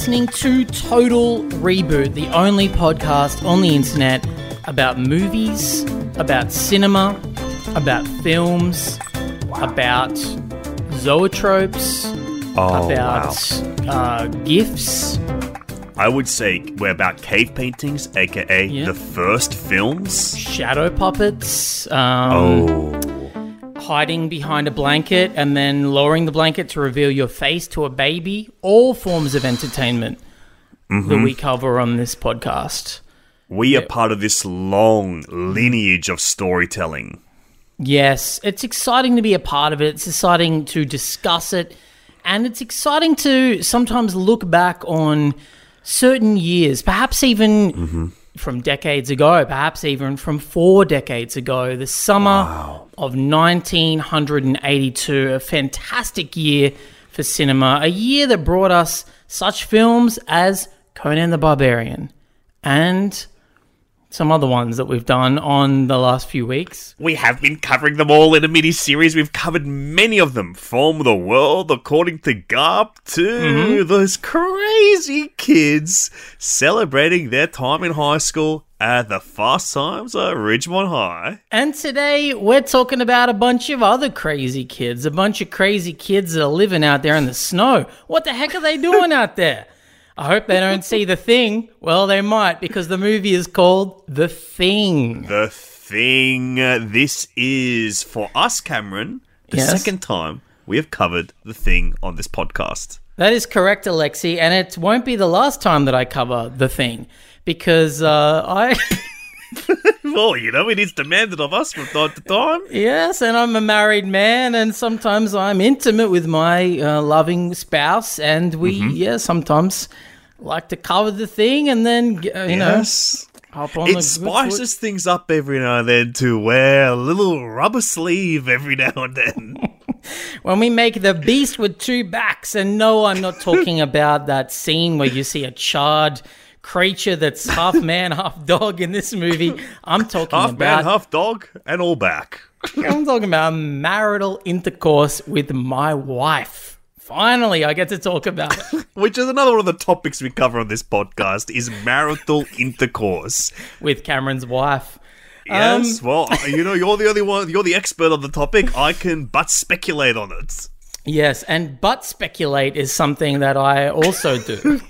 listening to Total Reboot, the only podcast on the internet about movies, about cinema, about films, about zoetropes, Oh, about uh, gifts. I would say we're about cave paintings, aka Yeah. the first films. shadow puppets, um, Oh. Hiding behind a blanket and then lowering the blanket to reveal your face to a baby. All forms of entertainment that mm-hmm. we cover on this podcast. We are part of this long lineage of storytelling. Yes, it's exciting to be a part of it. It's exciting to discuss it. And it's exciting to sometimes look back on certain years, perhaps even mm-hmm. From decades ago, perhaps even from four decades ago. The summer of 1982, a fantastic year for cinema, a year that brought us such films as Conan the Barbarian and some other ones that we've done on the last few weeks. We have been covering them all in a mini series. We've covered many of them, from the world according to Garp to Mm-hmm. those crazy kids celebrating their time in high school at the fast times at Ridgemont High. And today we're talking about a bunch of other crazy kids, a bunch of crazy kids that are living out there in the snow. What the heck are they doing out there? I hope they don't see the thing. Well, they might because the movie is called The Thing. The thing. This is for us, Cameron, the Yes? second time we have covered the thing on this podcast. That is correct, Alexi, and it won't be the last time that I cover The Thing because uh, I. Well, you know, it is demanded of us from time to time. Yes, and I'm a married man, and sometimes I'm intimate with my uh, loving spouse, and we, Mm-hmm. yeah, sometimes like to cover the thing and then, uh, you know, Yes. hop on It spices things up every now and then to wear a little rubber sleeve every now and then. When we make the beast with two backs, and no, I'm not talking about that scene where you see a charred creature that's half man, half dog in this movie. I'm talking half about man, half dog, and all back. I'm talking about marital intercourse with my wife. Finally, I get to talk about it. Which is another one of the topics we cover on this podcast is marital intercourse. with Cameron's wife. Yes, Um, well, you know, you're the only one, you're the expert on the topic. I can but speculate on it. Yes, and but speculate is something that I also do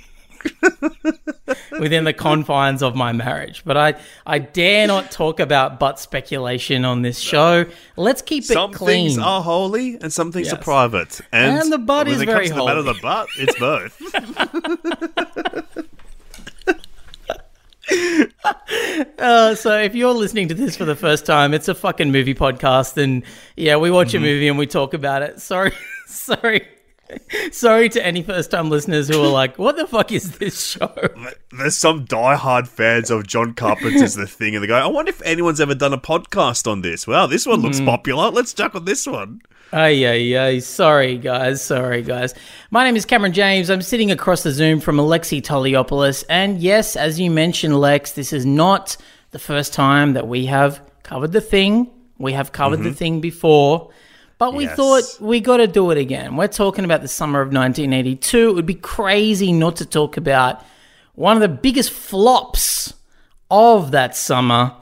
within the confines of my marriage. But I, I dare not talk about butt speculation on this show. Let's keep Some it clean. things are holy and some things are private. And, And the butt when is it very comes to the matter of holy. the butt, it's both. Uh, so if you're listening to this for the first time, it's a fucking movie podcast, and yeah, we watch Mm-hmm. a movie and we talk about it. Sorry, sorry, sorry to any first-time listeners who are like, "What the fuck is this show?" There's some diehard fans of John Carpenter's The Thing, and they go, I wonder if anyone's ever done a podcast on this. Wow, this one looks hmm. popular. Let's check on this one. Ay, ay, ay. Sorry, guys. Sorry, guys. My name is Cameron James. I'm sitting across the Zoom from Alexi Toliopoulos. And yes, as you mentioned, Lex, this is not the first time that we have covered the thing. We have covered the mm-hmm. thing before. But we Yes. thought we got to do it again. We're talking about the summer of 1982. It would be crazy not to talk about one of the biggest flops of that summer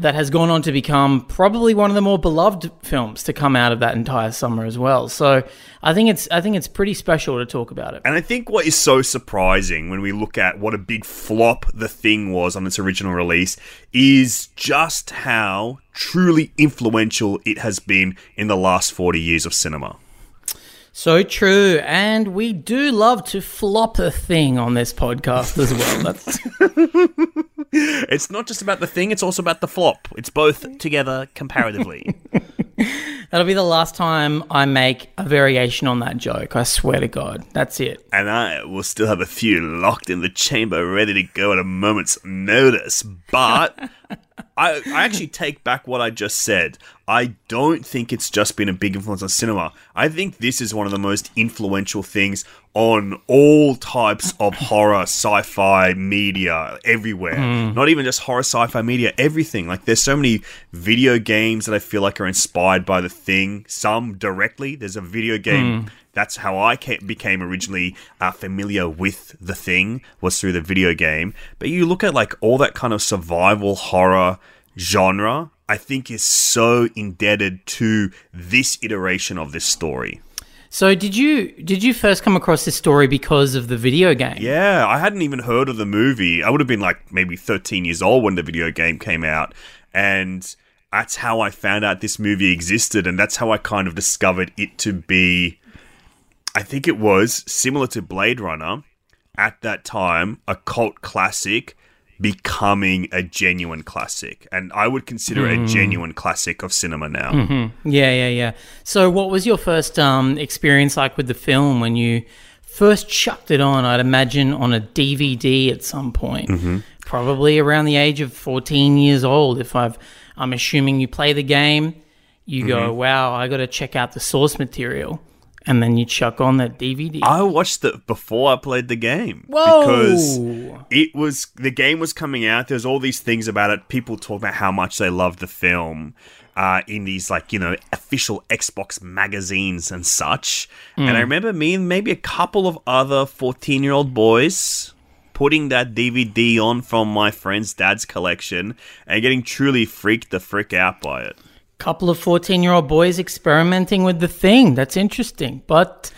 that has gone on to become probably one of the more beloved films to come out of that entire summer as well. So I think it's I think it's pretty special to talk about it. And I think what is so surprising when we look at what a big flop the thing was on its original release is just how truly influential it has been in the last 40 years of cinema. So true, and we do love to flop a thing on this podcast as well. That's It's not just about the thing, it's also about the flop. It's both together comparatively. that'll be the last time I make a variation on that joke. I swear to God, that's it. and I will still have a few locked in the chamber ready to go at a moment's notice. But I, I actually take back what I just said. I don't think it's just been a big influence on cinema. I think this is one of the most influential things on all types of horror, sci-fi media everywhere. Not even just horror, sci-fi media, everything. Like there's so many video games that I feel like are inspired by the thing. Some directly. There's a video game. That's how I ca- became originally uh, familiar with the thing was through the video game. But you look at like all that kind of survival horror genre. I think is so indebted to this iteration of this story. So did you did you first come across this story because of the video game? Yeah, I hadn't even heard of the movie. I would have been like maybe 13 years old when the video game came out. And that's how I found out this movie existed. And that's how I kind of discovered it to be, I think it was similar to Blade Runner at that time, a cult classic becoming a genuine classic. And I would consider it a hmm. genuine classic of cinema now. Mm-hmm. Yeah, yeah, yeah. So what was your first um, experience like with the film when you first chucked it on? I'd imagine on a DVD at some point. Mm-hmm. Probably around the age of 14 years old if I've I'm assuming you play the game, you go, mm-hmm. "Wow, I got to check out the source material." And then you chuck on that DVD. I watched it before I played the game Whoa. because it was the game was coming out. There's all these things about it. People talk about how much they love the film uh, in these like you know official Xbox magazines and such. And I remember me and maybe a couple of other 14 year old boys putting that DVD on from my friend's dad's collection and getting truly freaked the frick out by it. Couple of 14 year old boys experimenting with the thing. That's interesting. But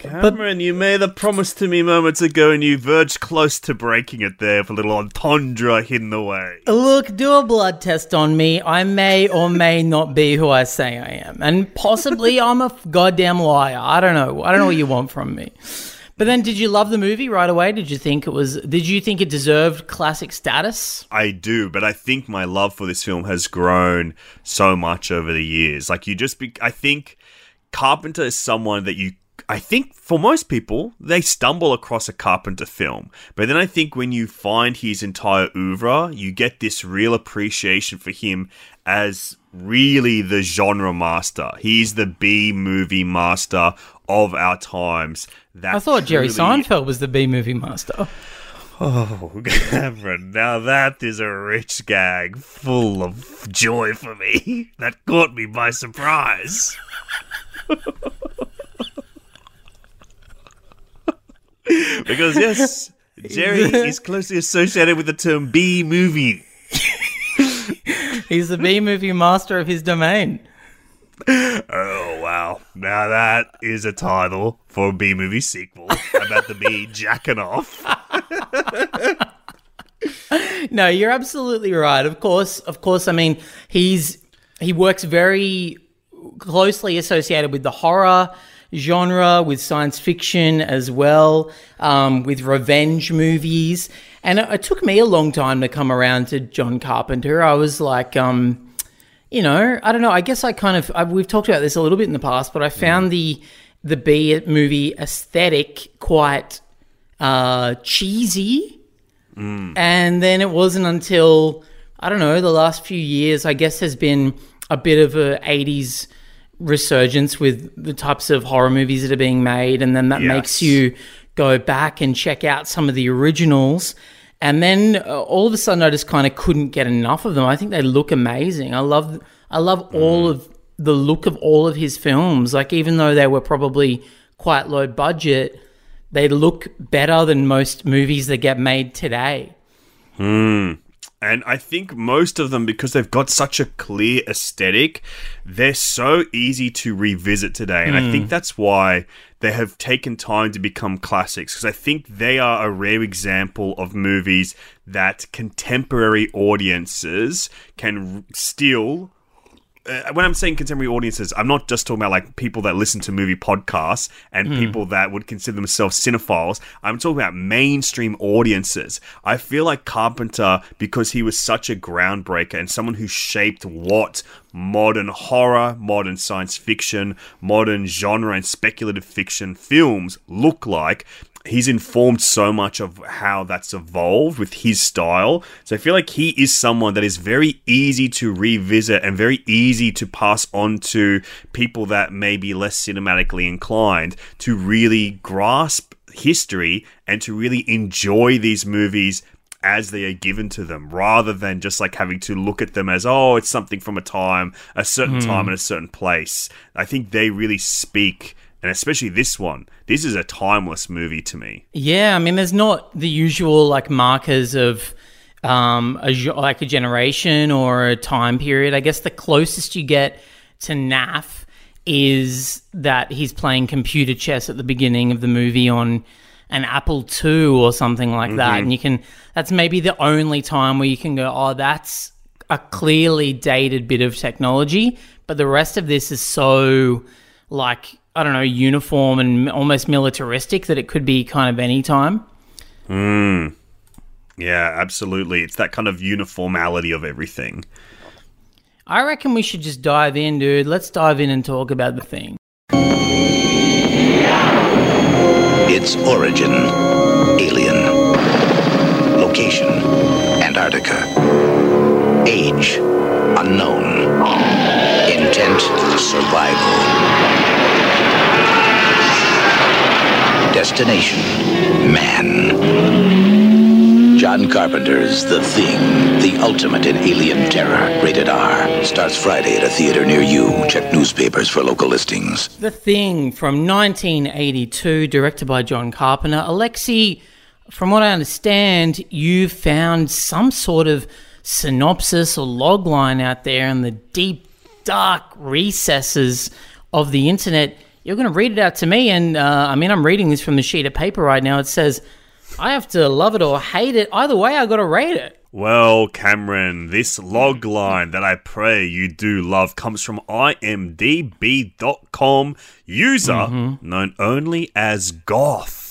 Cameron, you made a promise to me moments ago and you verged close to breaking it there with a little entendre hidden away. look, do a blood test on me. I may or may not be who I say I am. And possibly I'm a goddamn liar. I don't know. I don't know what you want from me. But then did you love the movie right away? Did you think it was did you think it deserved classic status? I do, but I think my love for this film has grown so much over the years. Like you just be I think Carpenter is someone that you I think for most people, they stumble across a Carpenter film. But then I think when you find his entire oeuvre, you get this real appreciation for him as really the genre master. He's the B movie master of our times. That I thought Jerry Seinfeld was the B movie master. Oh, Cameron, now that is a rich gag full of joy for me. That caught me by surprise. because, yes, Jerry is closely associated with the term B movie. He's the B movie master of his domain. Oh, wow. Now that is a title for a B movie sequel about the bee jacking off. No, you're absolutely right. Of course, of course. I mean, he's he works very closely associated with the horror genre, with science fiction as well, um, with revenge movies. And it, it took me a long time to come around to John Carpenter. I was like, um, you know, I don't know. I guess I kind of I, we've talked about this a little bit in the past, but I found the the B movie aesthetic quite uh, cheesy. And then it wasn't until I don't know the last few years. I guess has been a bit of a '80s resurgence with the types of horror movies that are being made, and then that Yes. makes you go back and check out some of the originals. And then uh, all of a sudden, I just kind of couldn't get enough of them. I think they look amazing. I love, I love all of the look of all of his films. Like even though they were probably quite low budget, they look better than most movies that get made today. And I think most of them, because they've got such a clear aesthetic, they're so easy to revisit today. And I think hmm. that's why they have taken time to become classics, because I think they are a rare example of movies that contemporary audiences can still uh, when I'm saying contemporary audiences, I'm not just talking about like people that listen to movie podcasts and people that would consider themselves cinephiles. I'm talking about mainstream audiences. I feel like Carpenter, because he was such a groundbreaker and someone who shaped what modern horror, modern science fiction, modern genre and speculative fiction films look like. He's informed so much of how that's evolved with his style. So I feel like he is someone that is very easy to revisit and very easy to pass on to people that may be less cinematically inclined to really grasp history and to really enjoy these movies as they are given to them rather than just like having to look at them as oh it's something from a time a certain hmm. time and a certain place i think they really speak and especially this one this is a timeless movie to me Yeah, I mean, there's not the usual like markers of um, a, like a generation or a time period. I guess the closest you get to NAF is that he's playing computer chess at the beginning of the movie on an Apple II or something like that, and you can. That's maybe the only time where you can go, oh, that's a clearly dated bit of technology. But the rest of this is so like I don't know, uniform and almost militaristic that it could be kind of any time. Hmm. yeah absolutely it's that kind of uniformality of everything I reckon we should just dive in, dude. Let's dive in and talk about the thing. Its origin alien. Location Antarctica. Age unknown. Intent survival. Destination man. John Carpenter's The Thing, the ultimate in alien terror. Rated R. Starts Friday at a theater near you. Check newspapers for local listings. The Thing from 1982, directed by John Carpenter. Alexi, from what I understand, you found some sort of synopsis or logline out there in the deep, dark recesses of the internet. You're going to read it out to me, and uh, I mean, I'm reading this from the sheet of paper right now. It says, I have to love it or hate it. Either way, I got to rate it. Well, Cameron, this log line that I pray you do love comes from imdb.com user known only as Goth.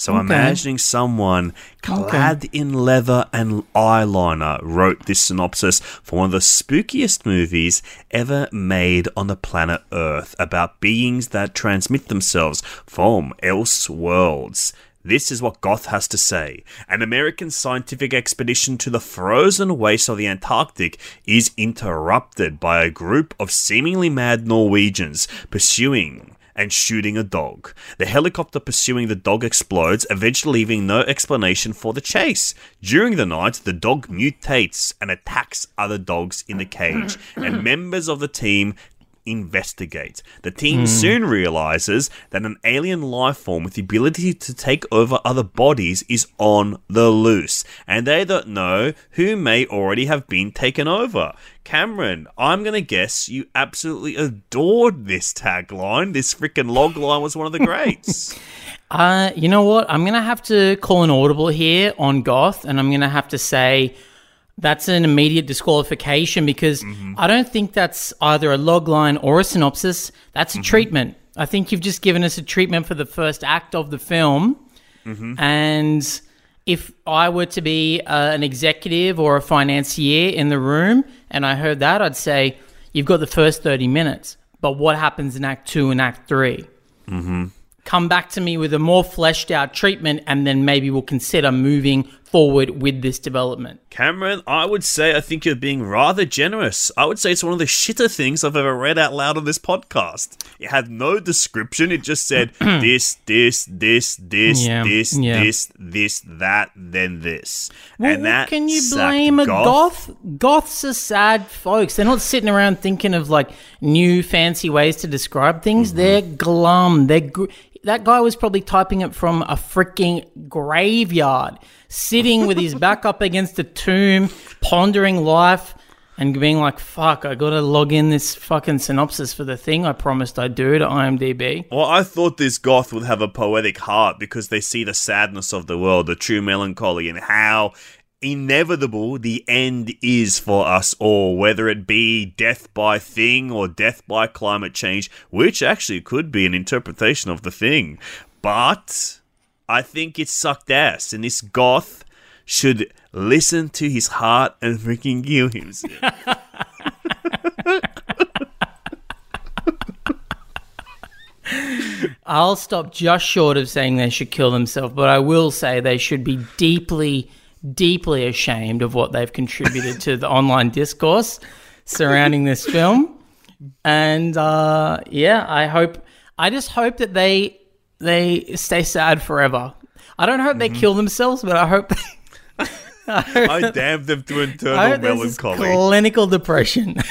So imagining someone clad in leather and eyeliner wrote this synopsis for one of the spookiest movies ever made on the planet Earth about beings that transmit themselves from else worlds. This is what Goth has to say. An American scientific expedition to the frozen wastes of the Antarctic is interrupted by a group of seemingly mad Norwegians pursuing and shooting a dog. The helicopter pursuing the dog explodes, eventually leaving no explanation for the chase. During the night, the dog mutates and attacks other dogs in the cage, and members of the team investigate. The team soon realizes that an alien life form with the ability to take over other bodies is on the loose, and they don't know who may already have been taken over. Cameron, I'm gonna guess you absolutely adored this tagline. This freaking logline was one of the greats. Uh, you know what? I'm gonna have to call an audible here on Goth, and I'm gonna have to say that's an immediate disqualification because mm-hmm. I don't think that's either a log line or a synopsis. That's a mm-hmm. treatment. I think you've just given us a treatment for the first act of the film, mm-hmm. and if I were to be uh, an executive or a financier in the room and I heard that, I'd say you've got the first 30 minutes, but what happens in Act Two and Act 3 come back to me with a more fleshed out treatment and then maybe we'll consider moving forward with this development. Cameron, I would say I think you're being rather generous. I would say it's one of the shitter things I've ever read out loud on this podcast. It had no description. It just said this, this, this, this, Yeah, this, yeah. this, this, that, then this. Well, and that can you blame a goth. goth? Goths are sad folks. They're not sitting around thinking of like new fancy ways to describe things. Mm-hmm. They're glum. They're gr- that guy was probably typing it from a freaking graveyard, sitting with his back up against a tomb, pondering life. And being like, fuck, I gotta log in this fucking synopsis for the thing I promised I'd do to IMDb. Well, I thought this goth would have a poetic heart because they see the sadness of the world, the true melancholy, and how inevitable the end is for us all, whether it be death by thing or death by climate change, which actually could be an interpretation of the thing. But I think it sucked ass, and this goth should listen to his heart and freaking kill himself. I'll stop just short of saying they should kill themselves, but I will say they should be deeply deeply ashamed of what they've contributed to the online discourse surrounding this film. And uh, yeah, I hope, I just hope that they they stay sad forever. I don't hope they kill themselves, but I hope they, I damn them to internal melancholy. clinical depression.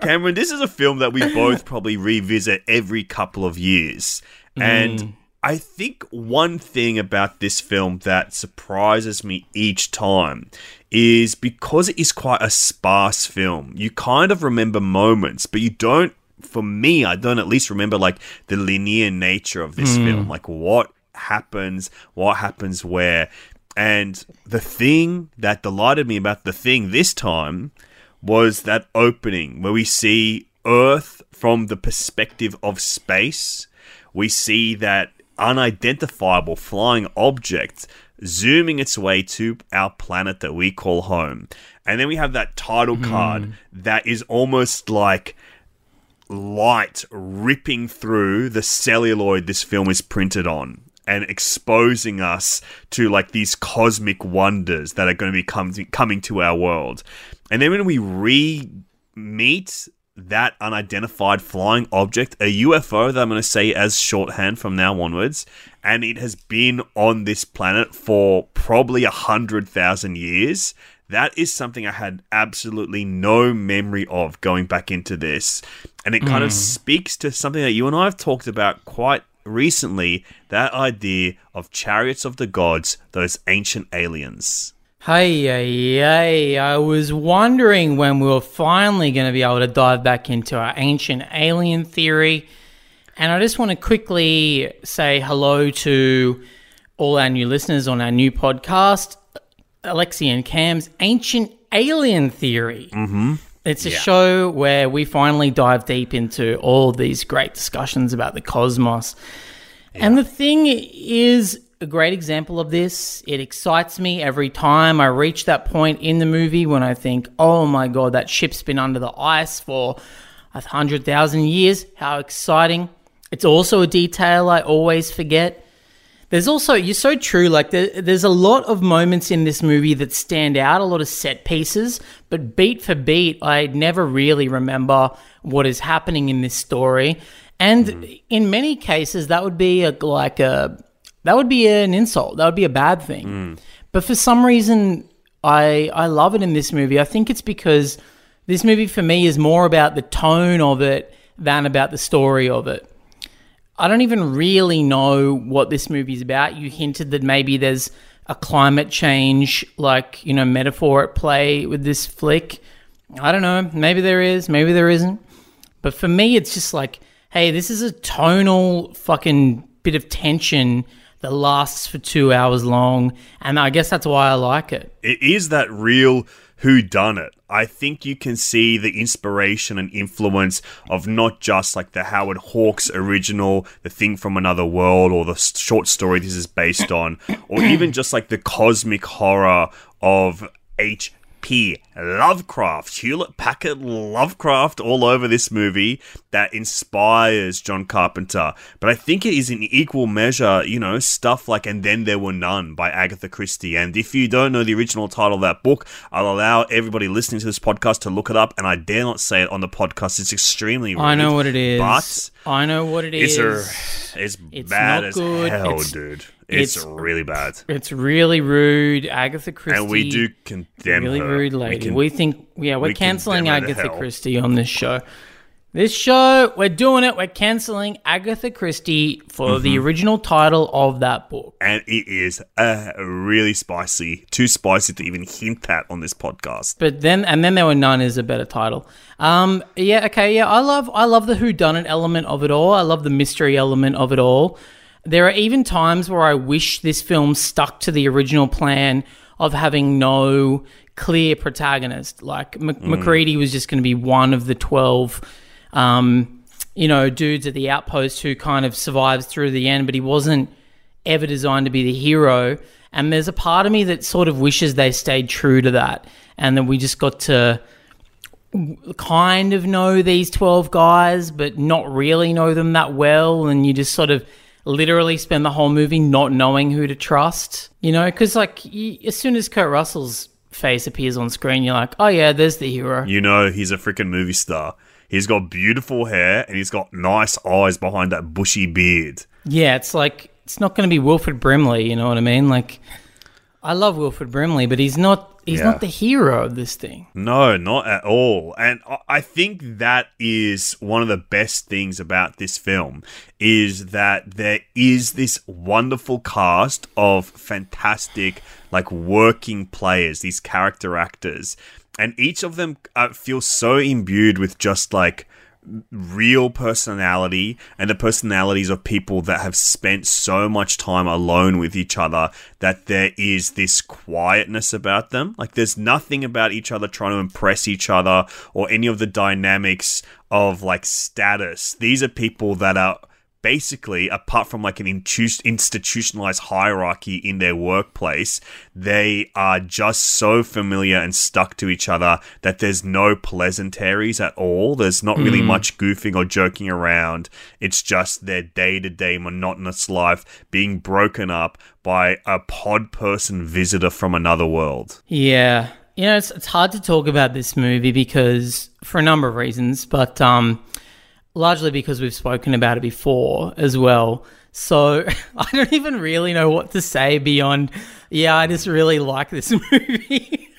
Cameron, this is a film that we both probably revisit every couple of years. And I think one thing about this film that surprises me each time is because it is quite a sparse film. You kind of remember moments, but you don't for me, I don't at least remember like the linear nature of this hmm. film, like what happens, what happens where. And the thing that delighted me about the thing this time was that opening where we see Earth from the perspective of space. We see that unidentifiable flying object zooming its way to our planet that we call home. And then we have that title hmm. card that is almost like light ripping through the celluloid this film is printed on and exposing us to like these cosmic wonders that are going to be com- coming to our world. And then when we re meet that unidentified flying object, a UFO that I'm going to say as shorthand from now onwards, and it has been on this planet for probably a hundred thousand years. That is something I had absolutely no memory of going back into this. And it kind of mm. speaks to something that you and I have talked about quite recently that idea of chariots of the gods, those ancient aliens. Hey, hey, hey, I was wondering when we were finally going to be able to dive back into our ancient alien theory. And I just want to quickly say hello to all our new listeners on our new podcast, Alexi and Cam's Ancient Alien Theory. Mm-hmm. It's a show where we finally dive deep into all these great discussions about the cosmos. And the thing is a great example of this. It excites me every time I reach that point in the movie when I think, oh my god, that ship's been under the ice for a hundred thousand years. How exciting! It's also a detail I always forget. There's also, you're so true, like, there, there's a lot of moments in this movie that stand out, a lot of set pieces, but beat for beat, I never really remember what is happening in this story. And mm-hmm. in many cases, that would be a, like a, that would be an insult. That would be a bad thing. Hmm. But for some reason, I, I love it in this movie. I think it's because this movie for me is more about the tone of it than about the story of it. I don't even really know what this movie's about. You hinted that maybe there's a climate change, like, you know, metaphor at play with this flick. I don't know. Maybe there is, maybe there isn't. But for me, it's just like, hey, this is a tonal fucking bit of tension that lasts for two hours long. And I guess that's why I like it. It is that real who done it. I think you can see the inspiration and influence of not just like the Howard Hawks original, The Thing from Another World, or the short story this is based on, or even just like the cosmic horror of H.P. Lovecraft, Hewlett Packard Lovecraft, all over this movie that inspires John Carpenter. But I think it is in equal measure, you know, stuff like And Then There Were None by Agatha Christie. And if you don't know the original title of that book, I'll allow everybody listening to this podcast to look it up, and I dare not say it on the podcast. It's extremely rude. I know what it is. But I know what it it's is. a, it's, It's bad not as good. hell, It's- dude. It's, it's- really bad. It's really rude. Agatha Christie. And we do condemn really her. rude We lady. can- We, think, yeah, we're we canceling condemn her to Agatha. Christie on this show. This show, we're doing it. We're canceling Agatha Christie for Mm-hmm. the original title of that book. and it is uh, really spicy. Too spicy to even hint at on this podcast. But then, and then there were none is a better title. Um, yeah, okay, yeah. I love, I love the who done it element of it all. I love the mystery element of it all. There are even times where I wish this film stuck to the original plan of having no clear protagonist. Like Mc- MacReady was just going to be one of the twelve, um, you know, dudes at the outpost who kind of survives through the end, but he wasn't ever designed to be the hero. And there's a part of me that sort of wishes they stayed true to that, and then we just got to kind of know these 12 guys, but not really know them that well. And you just sort of literally spend the whole movie not knowing who to trust, you know? Because, like, you, as soon as Kurt Russell's face appears on screen, you're like, oh, yeah, there's the hero. You know, he's a freaking movie star. He's got beautiful hair and he's got nice eyes behind that bushy beard. Yeah, it's like, it's not going to be Wilford Brimley, you know what I mean? Like, I love Wilford Brimley, but he's not. He's Yeah. not the hero of this thing. No, not at all. And I- I think that is one of the best things about this film is that there is this wonderful cast of fantastic like working players, these character actors, and each of them uh, feels so imbued with just like real personality and the personalities of people that have spent so much time alone with each other that there is this quietness about them. Like there's nothing about each other trying to impress each other or any of the dynamics of like status. These are people that are basically apart from like an intu- institutionalized hierarchy in their workplace they are just so familiar and stuck to each other that there's no pleasantries at all. There's not really much goofing or joking around. It's just their day-to-day monotonous life being broken up by a pod person visitor from another world. Yeah, you know, it's it's hard to talk about this movie because for a number of reasons, but um, largely because we've spoken about it before as well. So I don't even really know what to say beyond. Yeah, I just really like this movie.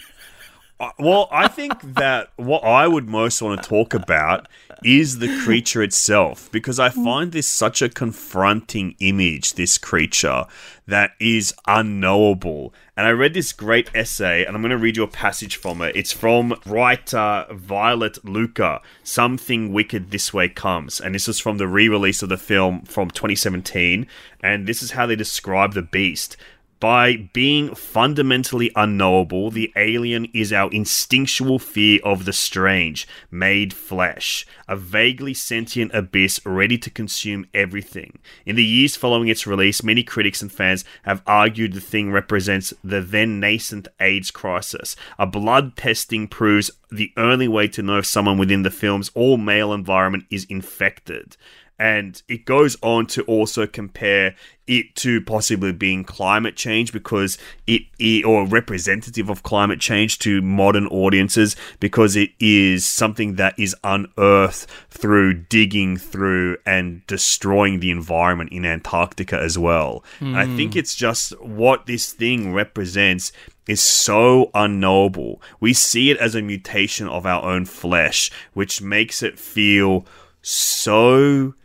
Well, I think that what I would most want to talk about is the creature itself because I mm. find this such a confronting image, this creature that is unknowable. And I read this great essay, and I'm going to read you a passage from it. It's from writer Violet Lucca, Something Wicked This Way Comes. And this is from the re release of the film from 2017. And this is how they describe the beast. By being fundamentally unknowable, the alien is our instinctual fear of the strange, made flesh, a vaguely sentient abyss ready to consume everything. In the years following its release, many critics and fans have argued the thing represents the then nascent AIDS crisis. A blood testing proves the only way to know if someone within the film's all male environment is infected and it goes on to also compare it to possibly being climate change because it, it or representative of climate change to modern audiences because it is something that is unearthed through digging through and destroying the environment in Antarctica as well. And I hmm. think it's just what this thing represents is so unknowable. We see it as a mutation of our own flesh, which makes it feel so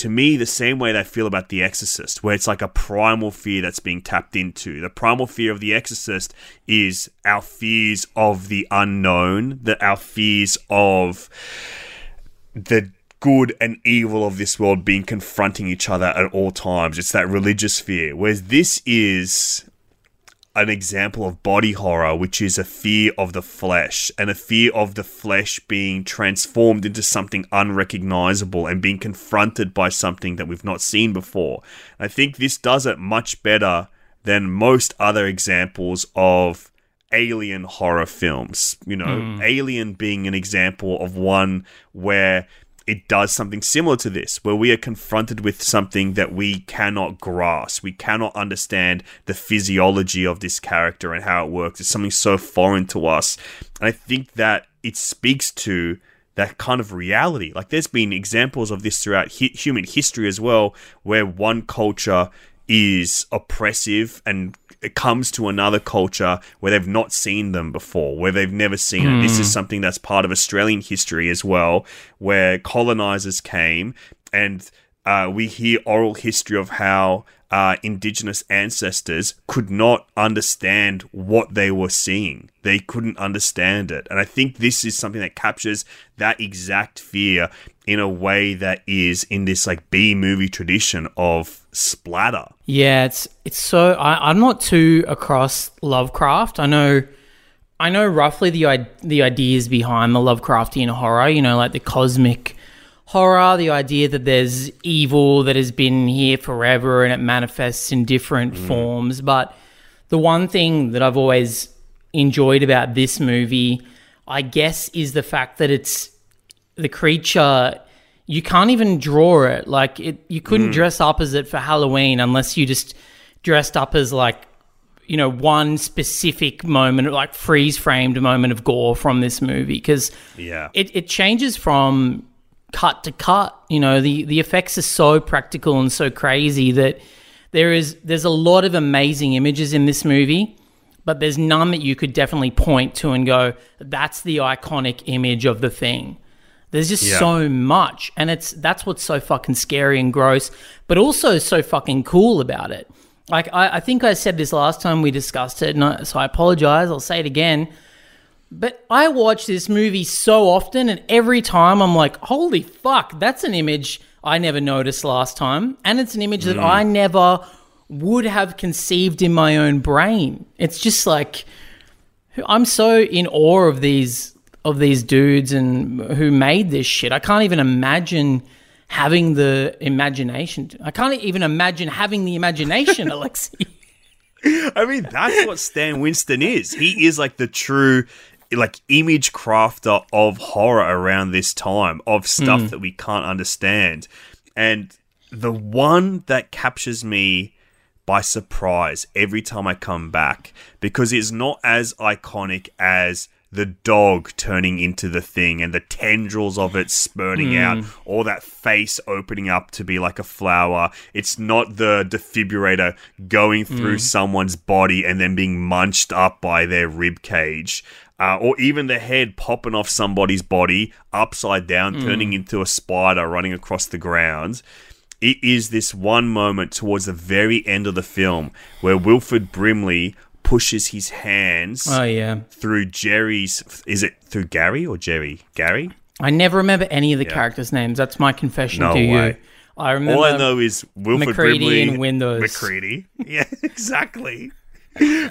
to me the same way I feel about The Exorcist, where it's like a primal fear that's being tapped into. The primal fear of The Exorcist is our fears of the unknown, that our fears of the good and evil of this world being confronting each other at all times. It's that religious fear. Whereas this is an example of body horror, which is a fear of the flesh and a fear of the flesh being transformed into something unrecognizable and being confronted by something that we've not seen before. I think this does it much better than most other examples of alien horror films. You know, hmm. Alien being an example of one where it does something similar to this, where we are confronted with something that we cannot grasp. We cannot understand the physiology of this character and how it works. It's something so foreign to us. And I think that it speaks to that kind of reality. Like, there's been examples of this throughout hi- human history as well, where one culture is oppressive and it comes to another culture where they've not seen them before, where they've never seen it. This is hmm. something that's part of Australian history as well, where colonizers came and uh, we hear oral history of how uh, indigenous ancestors could not understand what they were seeing. They couldn't understand it. And I think this is something that captures that exact fear in a way that is in this like B movie tradition of splatter. Yeah, it's it's so I, I'm not too across Lovecraft. I know I know roughly the the ideas behind the Lovecraftian horror. You know, like the cosmic horror, the idea that there's evil that has been here forever and it manifests in different mm. forms. But the one thing that I've always enjoyed about this movie, I guess, is the fact that it's the creature. You can't even draw it. Like it, you couldn't mm. dress up as it for Halloween unless you just dressed up as like you know one specific moment, like freeze framed moment of gore from this movie because Yeah. it, it changes from cut to cut. You know, the the effects are so practical and so crazy that there is there's a lot of amazing images in this movie, but there's none that you could definitely point to and go, that's the iconic image of the thing. There's just Yeah. so much, and it's that's what's so fucking scary and gross, but also so fucking cool about it. Like I, I think I said this last time we discussed it, and I, so I apologize. I'll say it again. But I watch this movie so often, and every time I'm like, holy fuck, that's an image I never noticed last time. And it's an image that hmm. I never would have conceived in my own brain. It's just like, I'm so in awe of these of these dudes and who made this shit. I can't even imagine having the imagination. I can't even imagine having the imagination, Alexi. I mean, that's what Stan Winston is. He is like the true like image crafter of horror around this time of stuff hmm. that we can't understand. And the one that captures me by surprise every time I come back because it's not as iconic as the dog turning into the thing and the tendrils of it spurting out hmm. or that face opening up to be like a flower. It's not the defibrillator going through hmm. someone's body and then being munched up by their rib cage. Uh, or even the head popping off somebody's body upside down, turning into a spider running across the ground it is this one moment towards the very end of the film where Wilford Brimley pushes his hands oh yeah. through Jerry's. Is it through Gary or Jerry? Gary? I never remember any of the characters' names. That's my confession No to you. I remember. All I know is Wilford MacReady Brimley and Windows. MacReady. Yeah, exactly.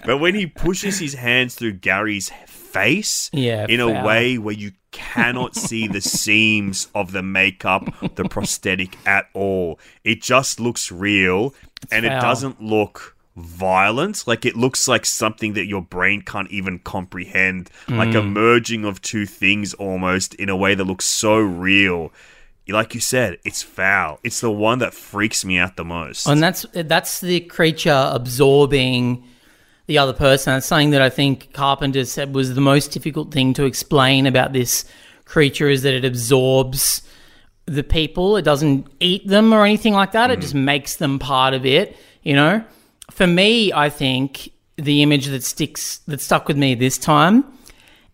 but when he pushes his hands through Gary's face Yeah, in a way where you cannot see the seams of the makeup, the prosthetic at all, it just looks real and it doesn't look violent like it looks like something that your brain can't even comprehend like a Mm. merging of two things almost in a way that looks so real like you said, it's foul. It's the one that freaks me out the most. and that's that's the creature absorbing the other person. That's something that I think Carpenter said was the most difficult thing to explain about this creature is that it absorbs the people. It doesn't eat them or anything like that. It mm-hmm. just makes them part of it. You know, for me, I think the image that sticks that stuck with me this time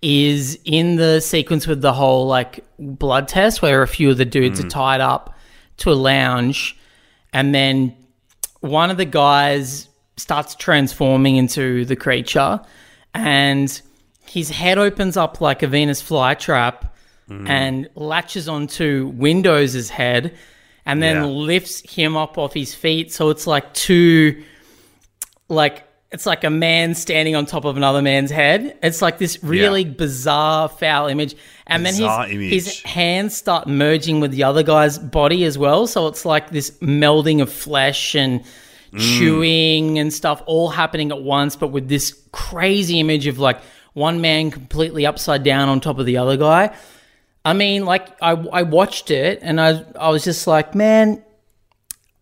is in the sequence with the whole like blood test where a few of the dudes are mm. tied up to a lounge and then one of the guys starts transforming into the creature and his head opens up like a Venus flytrap mm. and latches onto Windows's head and then Yeah. lifts him up off his feet so it's like two like it's like a man standing on top of another man's head. It's like this really bizarre foul image. And Bizarre then his, his hands start merging with the other guy's body as well. So it's like this melding of flesh and chewing and stuff all happening at once, but with this crazy image of like one man completely upside down on top of the other guy. I mean, like I, I watched it and I I was just like, man,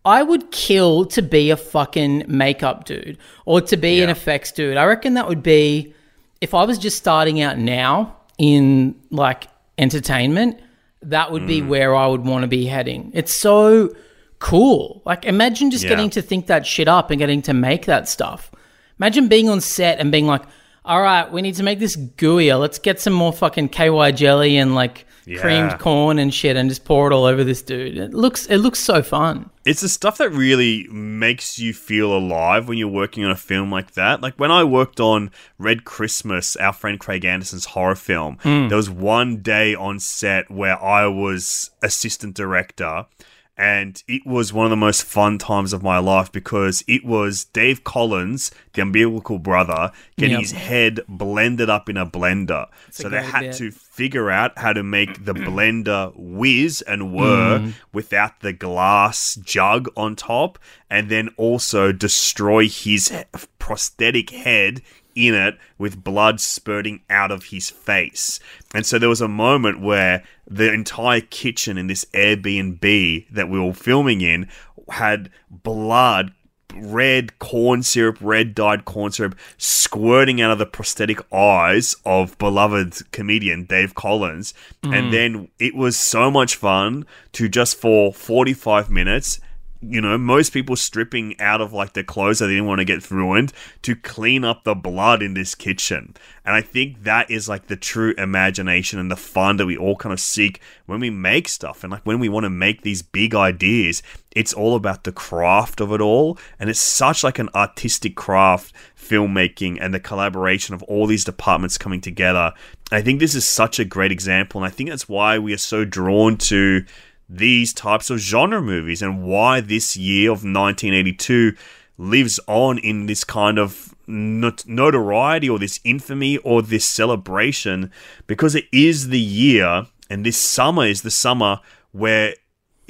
I would kill to be a fucking makeup dude or to be an effects dude. I reckon that would be if I was just starting out now in like entertainment, that would Mm. be where I would want to be heading. It's so cool. Like imagine just Yeah. getting to think that shit up and getting to make that stuff. Imagine being on set and being like, all right, we need to make this gooier. Let's get some more fucking KY jelly and like Yeah. creamed corn and shit and just pour it all over this dude. It looks it looks so fun. it's the stuff that really makes you feel alive when you're working on a film like that. Like when I worked on Red Christmas, our friend Craig Anderson's horror film, hmm. there was one day on set where I was assistant director. And it was one of the most fun times of my life because it was Dave Collins, the umbilical brother, getting Yep. his head blended up in a blender. so they had bit. to figure out how to make the blender whiz and whir Mm. without the glass jug on top, and then also destroy his prosthetic head in it with blood spurting out of his face. And so there was a moment where the entire kitchen in this Airbnb that we were filming in had blood red corn syrup, red dyed corn syrup squirting out of the prosthetic eyes of beloved comedian Dave Collins. And mm. then it was so much fun to just for 45 minutes you know, most people stripping out of like their clothes that they didn't want to get ruined to clean up the blood in this kitchen. And I think that is like the true imagination and the fun that we all kind of seek when we make stuff. And like when we want to make these big ideas, it's all about the craft of it all. And it's such like an artistic craft, filmmaking, and the collaboration of all these departments coming together. I think this is such a great example. And I think that's why we are so drawn to these types of genre movies and why this year of 1982 lives on in this kind of not- notoriety or this infamy or this celebration. Because it is the year and this summer is the summer where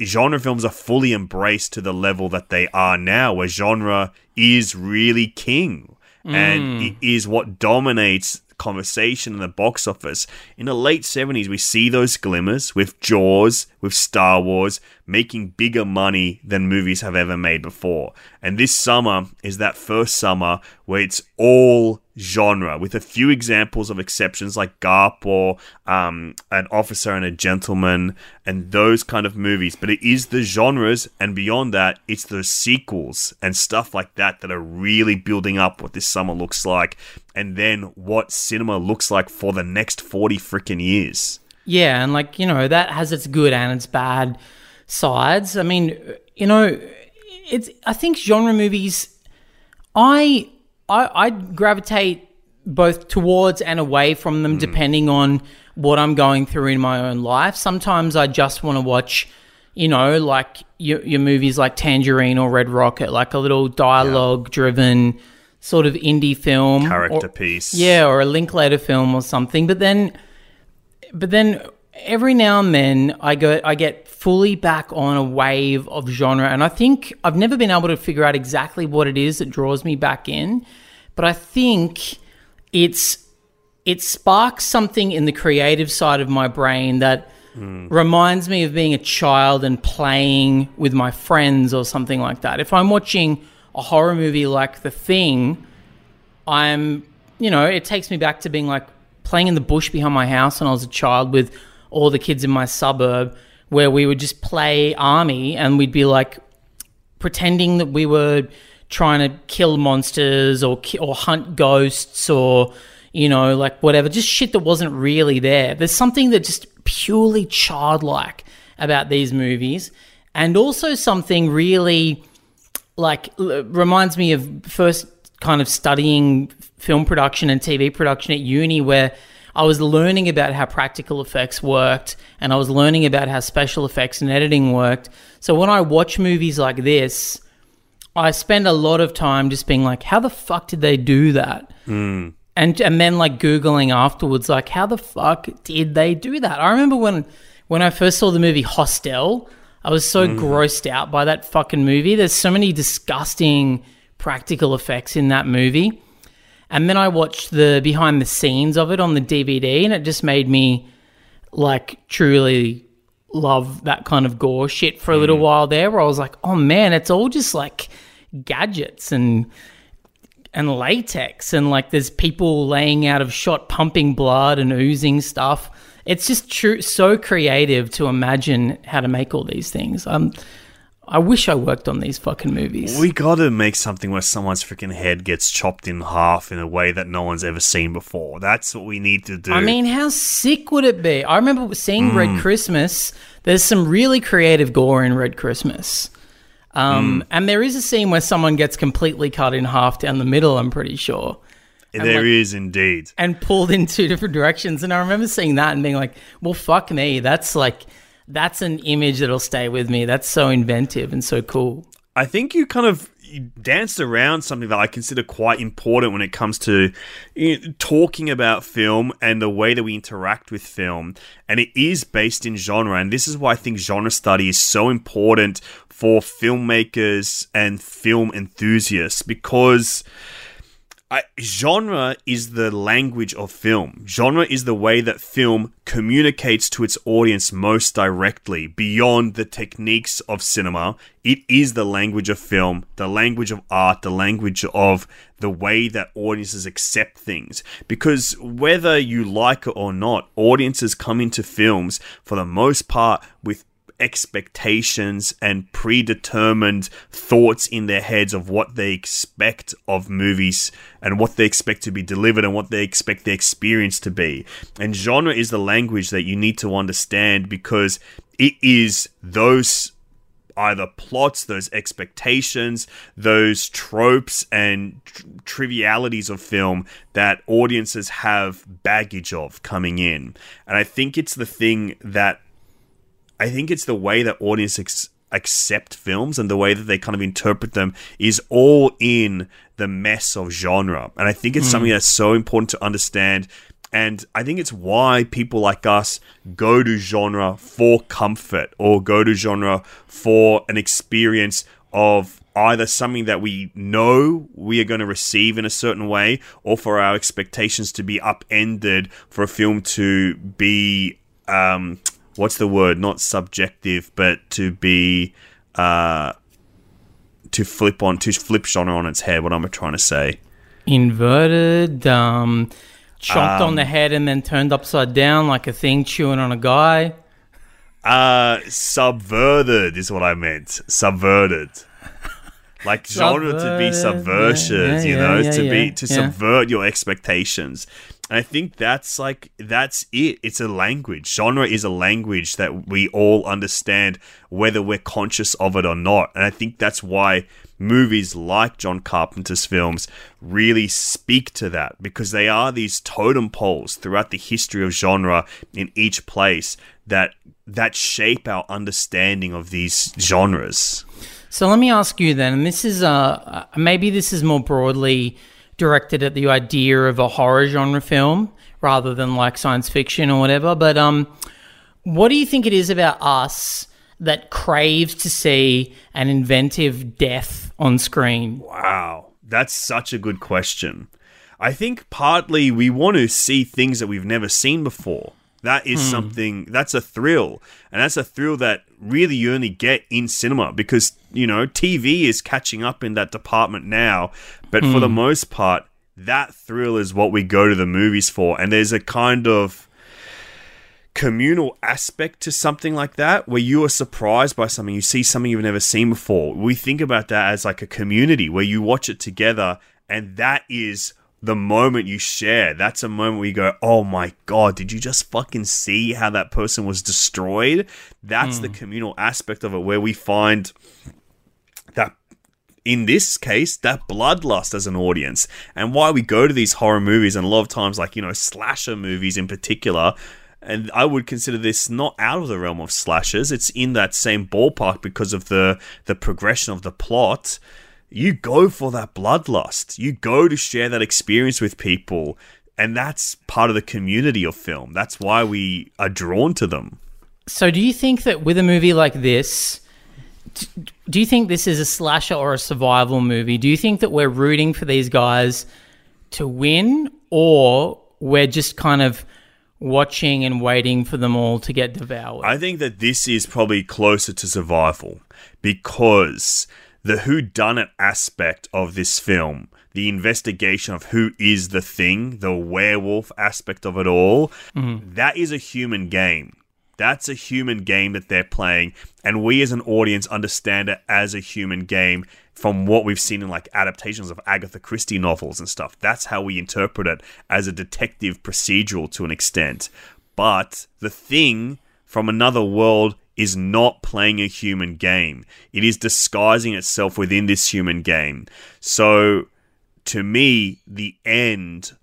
genre films are fully embraced to the level that they are now where genre is really king. And mm. it is what dominates conversation in the box office. In the late 70s, we see those glimmers with Jaws, with Star Wars, making bigger money than movies have ever made before. And this summer is that first summer where it's all genre, with a few examples of exceptions like Garp or um, An Officer and a Gentleman and those kind of movies. But it is the genres, and beyond that, it's the sequels and stuff like that that are really building up what this summer looks like and then what cinema looks like for the next 40 freaking years. Yeah, and like, you know, that has its good and its bad sides. I mean, you know, it's I think genre movies I I I gravitate both towards and away from them hmm. depending on what I'm going through in my own life. Sometimes I just want to watch, you know, like your, your movies like Tangerine or Red Rocket, like a little dialogue driven sort of indie film. Character or- piece. yeah, or a Linklater film or something. But then, but then every now and then I go, I get fully back on a wave of genre, and I think I've never been able to figure out exactly what it is that draws me back in. But I think it's it sparks something in the creative side of my brain that hmm. reminds me of being a child and playing with my friends or something like that. If I'm watching a horror movie like The Thing, I'm, you know, it takes me back to being like playing in the bush behind my house when I was a child with all the kids in my suburb where we would just play army and we'd be like pretending that we were trying to kill monsters or or hunt ghosts or you know like whatever just shit that wasn't really there. There's something that just purely childlike about these movies and also something really like reminds me of first kind of studying film production and TV production at uni where I was learning about how practical effects worked and I was learning about how special effects and editing worked. So when I watch movies like this, I spend a lot of time just being like, how the fuck did they do that? Hmm. And and then like googling afterwards, like how the fuck did they do that? I remember when when I first saw the movie Hostel, I was so hmm. grossed out by that fucking movie. There's so many disgusting practical effects in that movie. And then I watched the behind the scenes of it on the DVD, and it just made me like truly love that kind of gore shit for a little while there where I was like, oh man, it's all just like gadgets and and latex and like there's people laying out of shot pumping blood and oozing stuff. It's just true so creative to imagine how to make all these things. Um I wish I worked on these fucking movies. We gotta make something where someone's freaking head gets chopped in half in a way that no one's ever seen before. That's what we need to do. I mean, how sick would it be? I remember seeing Red Christmas. There's some really creative gore in Red Christmas. Um, And there is a scene where someone gets completely cut in half down the middle, I'm pretty sure, there like- is indeed. and pulled in two different directions. And I remember seeing that and being like, well, fuck me. That's like, that's an image that'll stay with me. That's so inventive and so cool. I think you kind of danced around something that I consider quite important when it comes to you know, talking about film and the way that we interact with film. And it is based in genre. And this is why I think genre study is so important for filmmakers and film enthusiasts because I, genre is the language of film. Genre is the way that film communicates to its audience most directly, beyond the techniques of cinema. It is the language of film, the language of art, the language of the way that audiences accept things. Because whether you like it or not, audiences come into films for the most part with expectations and predetermined thoughts in their heads of what they expect of movies and what they expect to be delivered and what they expect the experience to be. And genre is the language that you need to understand because it is those either plots, those expectations, those tropes and tr- trivialities of film that audiences have baggage of coming in. And I think it's the thing that I think it's the way that audiences accept films and the way that they kind of interpret them is all in the mess of genre. And I think it's mm. something that's so important to understand. And I think it's why people like us go to genre for comfort or go to genre for an experience of either something that we know we are going to receive in a certain way or for our expectations to be upended for a film to be um, what's the word? Not subjective, but to be uh, to flip on to flip genre on its head. What am I trying to say? Inverted, um, chopped um, on the um, head and then turned upside down like a thing chewing on a guy. Uh, subverted is what I meant. Subverted. Like genre to be subversion, yeah, yeah, you know, yeah, to be to subvert your expectations. I think that's like that's it. It's a language. Genre is a language that we all understand whether we're conscious of it or not. And I think that's why movies like John Carpenter's films really speak to that because they are these totem poles throughout the history of genre in each place that that shape our understanding of these genres. So let me ask you then, and this is uh maybe this is more broadly directed at the idea of a horror genre film rather than like science fiction or whatever. But um, what do you think it is about us that craves to see an inventive death on screen? Wow, that's such a good question. I think partly we want to see things that we've never seen before. That is hmm. something that's a thrill, and that's a thrill that really you only get in cinema because you know TV is catching up in that department now. But hmm. for the hmm. most part, that thrill is what we go to the movies for, and there's a kind of communal aspect to something like that where you are surprised by something you see something you've never seen before we think about that as like a community where you watch it together and that is the moment you share, that's a moment where you go, oh my God, did you just fucking see how that person was destroyed? That's mm. the hmm. communal aspect of it where we find that in this case, that bloodlust as an audience, and why we go to these horror movies, and a lot of times, like, you know, slasher movies in particular. And I would consider this not out of the realm of slashers. It's in that same ballpark because of the the progression of the plot you go for that bloodlust. You go to share that experience with people. And that's part of the community of film. That's why we are drawn to them. So, do you think that with a movie like this, do you think this is a slasher or a survival movie? Do you think that we're rooting for these guys to win, or we're just kind of watching and waiting for them all to get devoured? I think that this is probably closer to survival because the who done it aspect of this film, the investigation of who is the thing, the werewolf aspect of it all, mm-hmm. that is a human game. That's a human game that they're playing, and we as an audience understand it as a human game from what we've seen in like adaptations of Agatha Christie novels and stuff. That's how we interpret it as a detective procedural to an extent. But the thing from another world is not playing a human game. It is disguising itself within this human game. So, to me, the end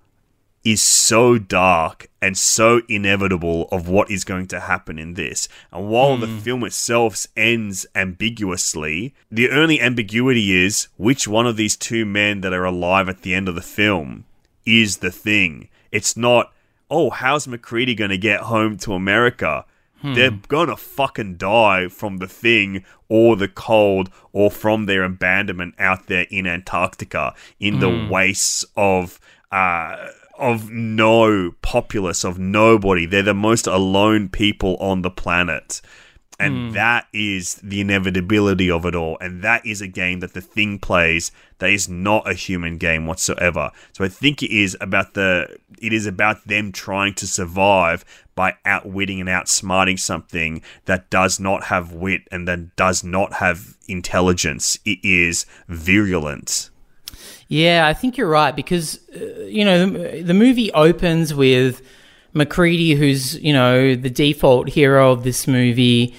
is so dark and so inevitable of what is going to happen in this. And while mm. the hmm. film itself ends ambiguously, the only ambiguity is which one of these two men that are alive at the end of the film is the thing. It's not, oh, how's MacReady going to get home to America? They're gonna fucking die from the thing or the cold or from their abandonment out there in Antarctica in the wastes of uh of no populace of nobody. They're the most alone people on the planet. And that is the inevitability of it all. And that is a game that the thing plays that is not a human game whatsoever. So I think it is about the it is about them trying to survive by outwitting and outsmarting something that does not have wit and that does not have intelligence. It is virulent. Yeah, I think you're right because uh, you know the, the movie opens with MacReady, who's you know the default hero of this movie,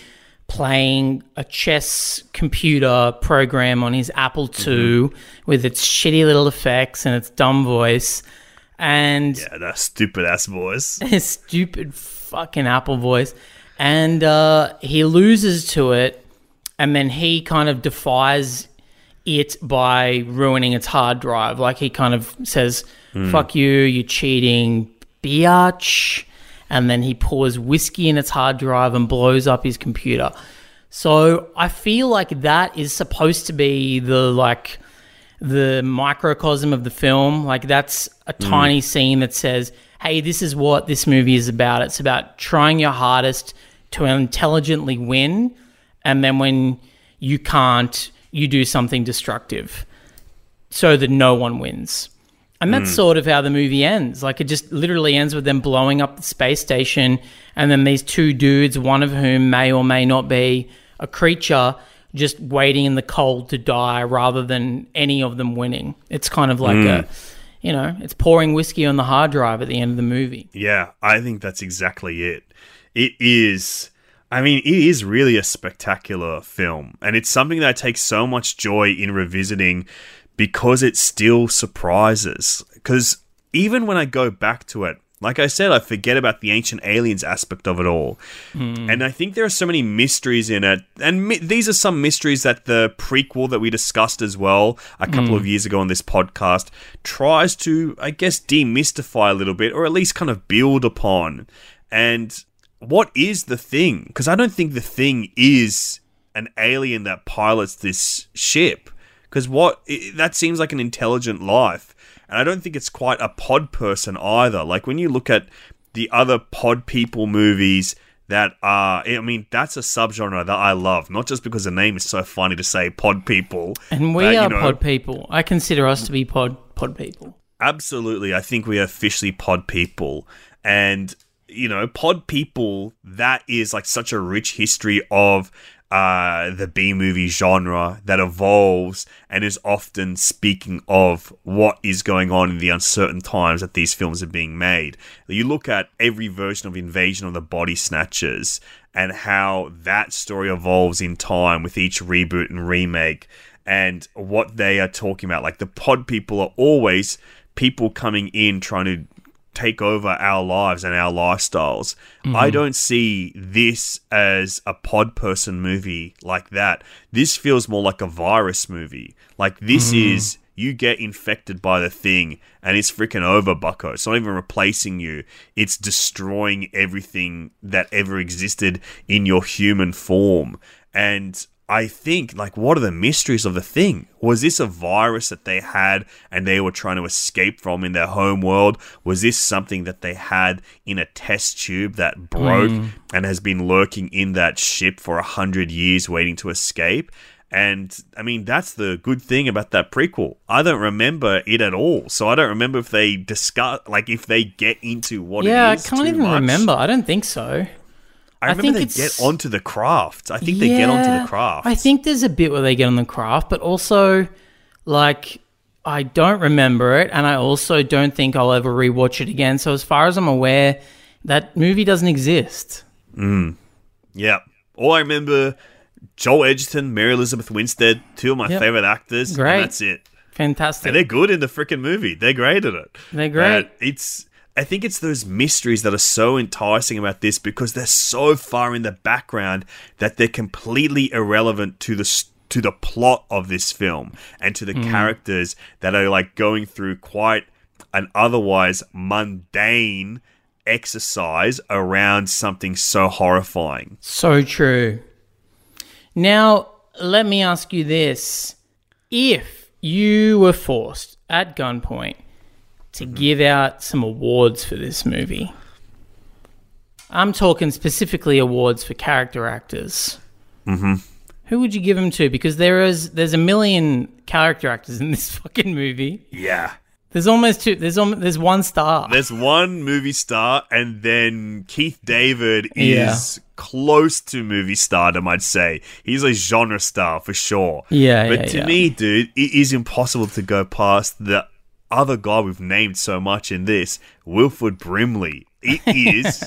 playing a chess computer program on his Apple II with its shitty little effects and its dumb voice, and Yeah, that stupid ass voice. his stupid fucking Apple voice, and uh, he loses to it, and then he kind of defies it by ruining its hard drive. Like he kind of says, "Fuck you, you're cheating, biatch," and then he pours whiskey in its hard drive and blows up his computer. So I feel like that is supposed to be the like the microcosm of the film. Like that's a mm. tiny scene that says, "Hey, this is what this movie is about. It's about trying your hardest to intelligently win, and then when you can't, you do something destructive, so that no one wins." And that's hmm. sort of how the movie ends. Like it just literally ends with them blowing up the space station, and then these two dudes, one of whom may or may not be a creature, just waiting in the cold to die rather than any of them winning. It's kind of like a, hmm. you know, it's pouring whiskey on the hard drive at the end of the movie. Yeah, I think that's exactly it. It is. I mean, it is really a spectacular film, and it's something that I take so much joy in revisiting because it still surprises. Because even when I go back to it, like I said, I forget about the ancient aliens aspect of it all. Hmm. And I think there are so many mysteries in it. And mi- these are some mysteries that the prequel that we discussed as well a couple hmm. of years ago on this podcast tries to, I guess, demystify a little bit or at least kind of build upon. And what is the thing? Because I don't think the thing is an alien that pilots this ship. Because what i that seems like an intelligent life, and I don't think it's quite a pod person either. Like when you look at the other pod people movies that are, I mean, that's a subgenre that I love. Not just because the name is so funny to say, pod people. And we but, are know, pod people. I consider us to be pod pod people. Absolutely. I think we are officially pod people. And, you know, pod people, that is like such a rich history of uh, the B movie genre that evolves and is often speaking of what is going on in the uncertain times that these films are being made. You look at every version of Invasion of the Body Snatchers and how that story evolves in time with each reboot and remake and what they are talking about. Like the pod people are always people coming in trying to take over our lives and our lifestyles. I mm-hmm. don't see this as a pod person movie like that. This feels more like a virus movie. Like this mm-hmm. is you get infected by the thing and it's freaking over, bucko. It's not even replacing you. It's destroying everything that ever existed in your human form. And I think, like, what are the mysteries of the thing? Was this a virus that they had and they were trying to escape from in their home world? Was this something that they had in a test tube that broke hmm. and has been lurking in that ship for a hundred years waiting to escape? And I mean, that's the good thing about that prequel. I don't remember it at all. So I don't remember if they discuss, like, if they get into what yeah, I can't even much. remember. I don't think so. I I remember think they get onto the craft. I think they get onto the craft. I think there's a bit where they get on the craft, but also, like, I don't remember it, and I also don't think I'll ever rewatch it again. So, as far as I'm aware, that movie doesn't exist. Mm. Yeah. All I remember Joel Edgerton, Mary Elizabeth Winstead, two of my Yep. favorite actors. Great. And that's it. Fantastic. And they're good in the freaking movie. They're great at it. They're great. But it's I think it's those mysteries that are so enticing about this because they're so far in the background that they're completely irrelevant to the to the plot of this film and to the Hmm. characters that are like going through quite an otherwise mundane exercise around something so horrifying. So true. Now, let me ask you this. If you were forced at gunpoint to give out some awards for this movie, I'm talking specifically awards for character actors. Mm-hmm. Who would you give them to? Because there is there's a million character actors in this fucking movie. Yeah. There's almost two. There's almost, there's one star. There's one movie star, and then Keith David Yeah. is close to movie stardom, I'd say. He's a genre star for sure. Yeah, But yeah, to yeah. me, dude, it is impossible to go past the other guy we've named so much in this, Wilford Brimley. It is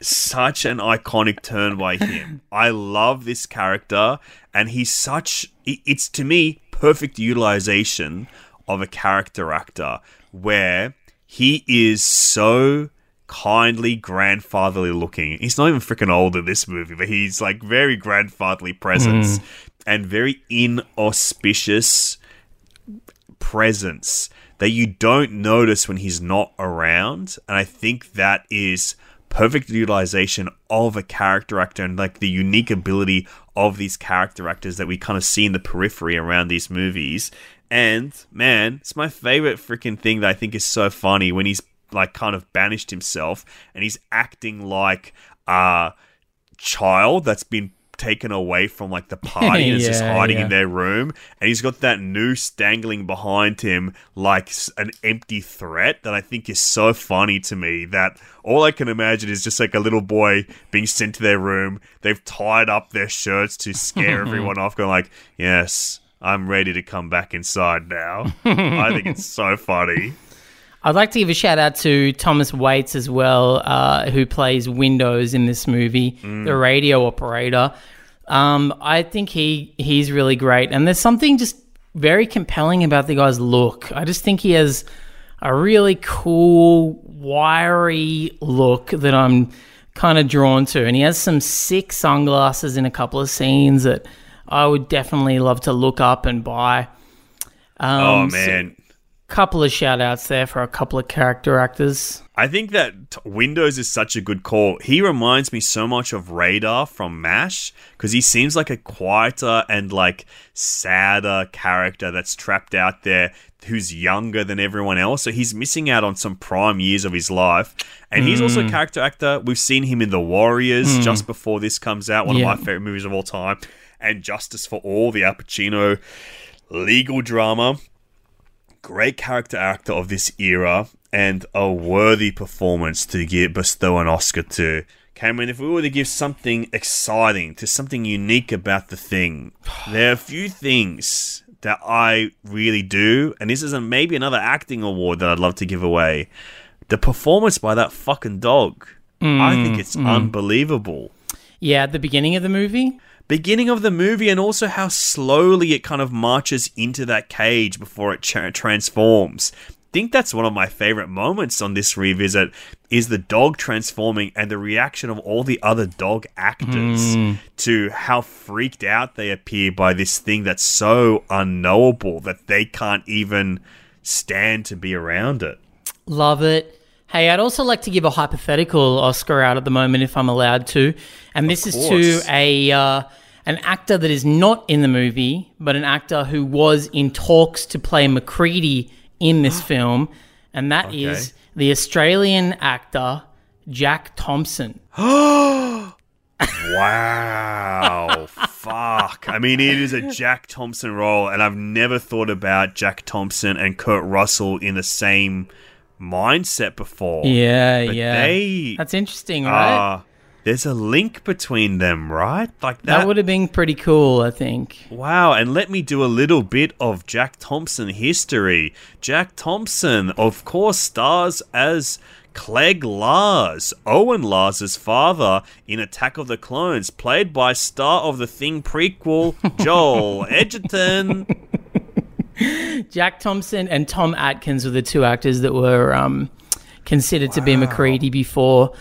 such an iconic turn by him. I love this character, and he's such. It's to me perfect utilization of a character actor where he is so kindly grandfatherly looking. He's not even freaking old in this movie, but he's like very grandfatherly presence mm. and very inauspicious presence that you don't notice when he's not around. And I think that is perfect utilization of a character actor and like the unique ability of these character actors that we kind of see in the periphery around these movies. And man, it's my favorite freaking thing that I think is so funny when he's like kind of banished himself and he's acting like a child that's been taken away from like the party and is just hiding yeah. in their room and he's got that noose dangling behind him like an empty threat that I think is so funny to me that all I can imagine is just like a little boy being sent to their room. They've tied up their shirts to scare everyone off going like yes I'm ready to come back inside now. I think it's so funny I'd like to give a shout out to Thomas Waites as well, uh, who plays Windows in this movie, the radio operator. Um, I think he he's really great, and there's something just very compelling about the guy's look. I just think he has a really cool, wiry look that I'm kind of drawn to, and he has some sick sunglasses in a couple of scenes that I would definitely love to look up and buy. oh Um, so- man couple of shout outs there for a couple of character actors. I think that t- Windows is such a good call. He reminds me so much of Radar from MASH because he seems like a quieter and like sadder character that's trapped out there who's younger than everyone else. So he's missing out on some prime years of his life. And he's also a hmm. character actor. We've seen him in The Warriors hmm. just before this comes out, one Yeah. of my favorite movies of all time. And Justice for All, the Al Pacino legal drama great character actor of this era and a worthy performance to give bestow an Oscar to. Cameron, if we were to give something exciting to something unique about the thing, there are a few things that I really do, and this is a, maybe another acting award that I'd love to give away. The performance by that fucking dog. I think mm, it's mm. unbelievable Yeah, at the beginning of the movie. Beginning of the movie and also how slowly it kind of marches into that cage before it tra- transforms. think that's one of my favorite moments on this revisit is the dog transforming and the reaction of all the other dog actors hmm. to how freaked out they appear by this thing that's so unknowable that they can't even stand to be around it. Love it. Hey, I'd also like to give a hypothetical Oscar out at the moment, if I'm allowed to. And this is to a uh, an actor that is not in the movie, but an actor who was in talks to play MacReady in this film, and that is Okay. the Australian actor Jack Thompson. Oh wow. Fuck. I mean, it is a Jack Thompson role, and I've never thought about Jack Thompson and Kurt Russell in the same mindset before. Yeah, But yeah. They That's interesting, right? there's a link between them, right? Like that that. would have been pretty cool, I think. Wow, and let me do a little bit of Jack Thompson history. Jack Thompson, of course, stars as Cliegg Lars, Owen Lars' father in Attack of the Clones, played by star of the Thing prequel, Joel Edgerton. Jack Thompson and Tom Atkins were the two actors that were um, considered to be MacReady before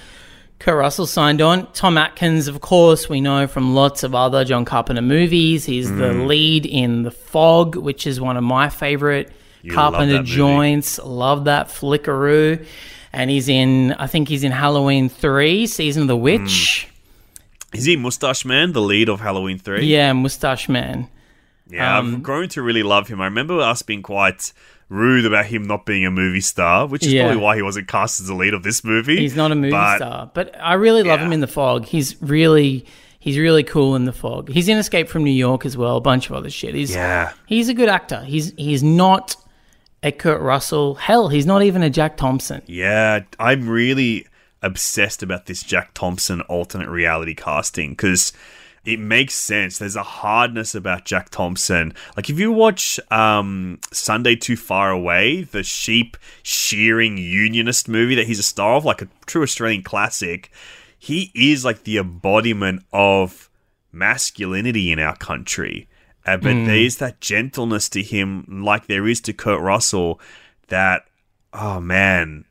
Kurt Russell signed on. Tom Atkins, of course, we know from lots of other John Carpenter movies. He's the lead in The Fog, which is one of my favorite love Carpenter movie. joints. Love that flickaroo. and he's in. I think he's in Halloween three, season of the witch. Is he Mustache Man, the lead of Halloween 3? Yeah, Mustache Man. Yeah, Um, I've grown to really love him. I remember us being quite rude about him not being a movie star, which is Yeah. probably why he wasn't cast as the lead of this movie. He's not a movie But star, but I really love Yeah. him in the fog. He's really he's really cool in the fog. He's in Escape from New York as well, a bunch of other shit. He's Yeah. he's a good actor. He's he's not a Kurt Russell. Hell, he's not even a Jack Thompson. Yeah, I'm really obsessed about this Jack Thompson alternate reality casting because it makes sense. There's a hardness about Jack Thompson. Like if you watch um, Sunday Too Far Away, the sheep shearing unionist movie that he's a star of, like a true Australian classic, he is like the embodiment of masculinity in our country. Uh, but there's that gentleness to him, like there is to Kurt Russell, that, oh man,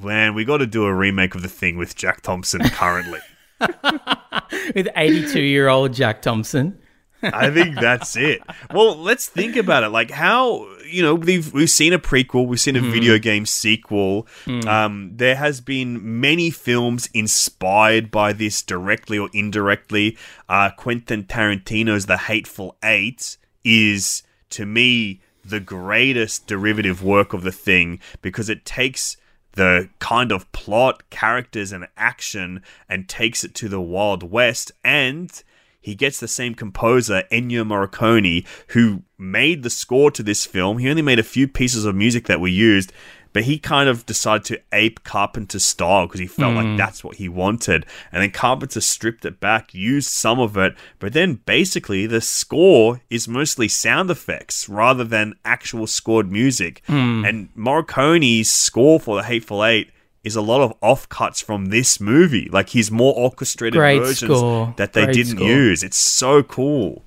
man, we got to do a remake of the thing with Jack Thompson currently. With 82 year old Jack Thompson. I think that's it. Well, let's think about it. Like how you know we've we've seen a prequel, we've seen a video game sequel. Um, there has been many films inspired by this directly or indirectly. Uh, Quentin Tarantino's The Hateful Eight is to me the greatest derivative work of the thing because it takes the kind of plot, characters, and action and takes it to the Wild West and he gets the same composer, Ennio Morricone, who made the score to this film. He only made a few pieces of music that were used, but he kind of decided to ape Carpenter's style because he felt like that's what he wanted. And then Carpenter stripped it back, used some of it, but then basically the score is mostly sound effects rather than actual scored music. And Morricone's score for The Hateful Eight is a lot of offcuts from this movie. Like his more orchestrated Great versions score. that they Great didn't score. use. It's so cool.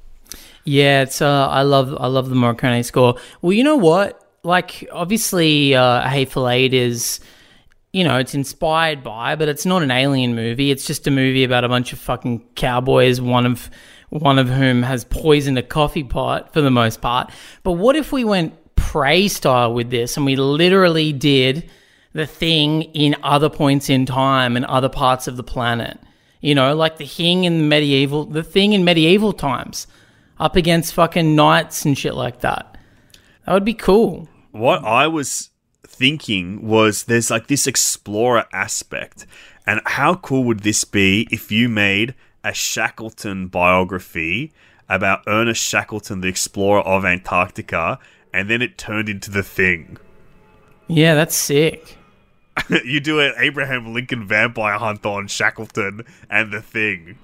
Yeah, it's uh, I love I love the Morricone score. Well, you know what? Like, obviously, uh, Hateful Eight is, you know, it's inspired by, but it's not an alien movie. It's just a movie about a bunch of fucking cowboys. One of one of whom has poisoned a coffee pot for the most part. But what if we went prey style with this and we literally did the thing in other points in time and other parts of the planet? You know, like the thing in medieval, the thing in medieval times up against fucking knights and shit like that. That would be cool. What I was thinking was there's like this explorer aspect. And how cool would this be if you made a Shackleton biography about Ernest Shackleton, the explorer of Antarctica, and then it turned into the thing? Yeah, that's sick. you do an Abraham Lincoln vampire hunt on Shackleton and the thing.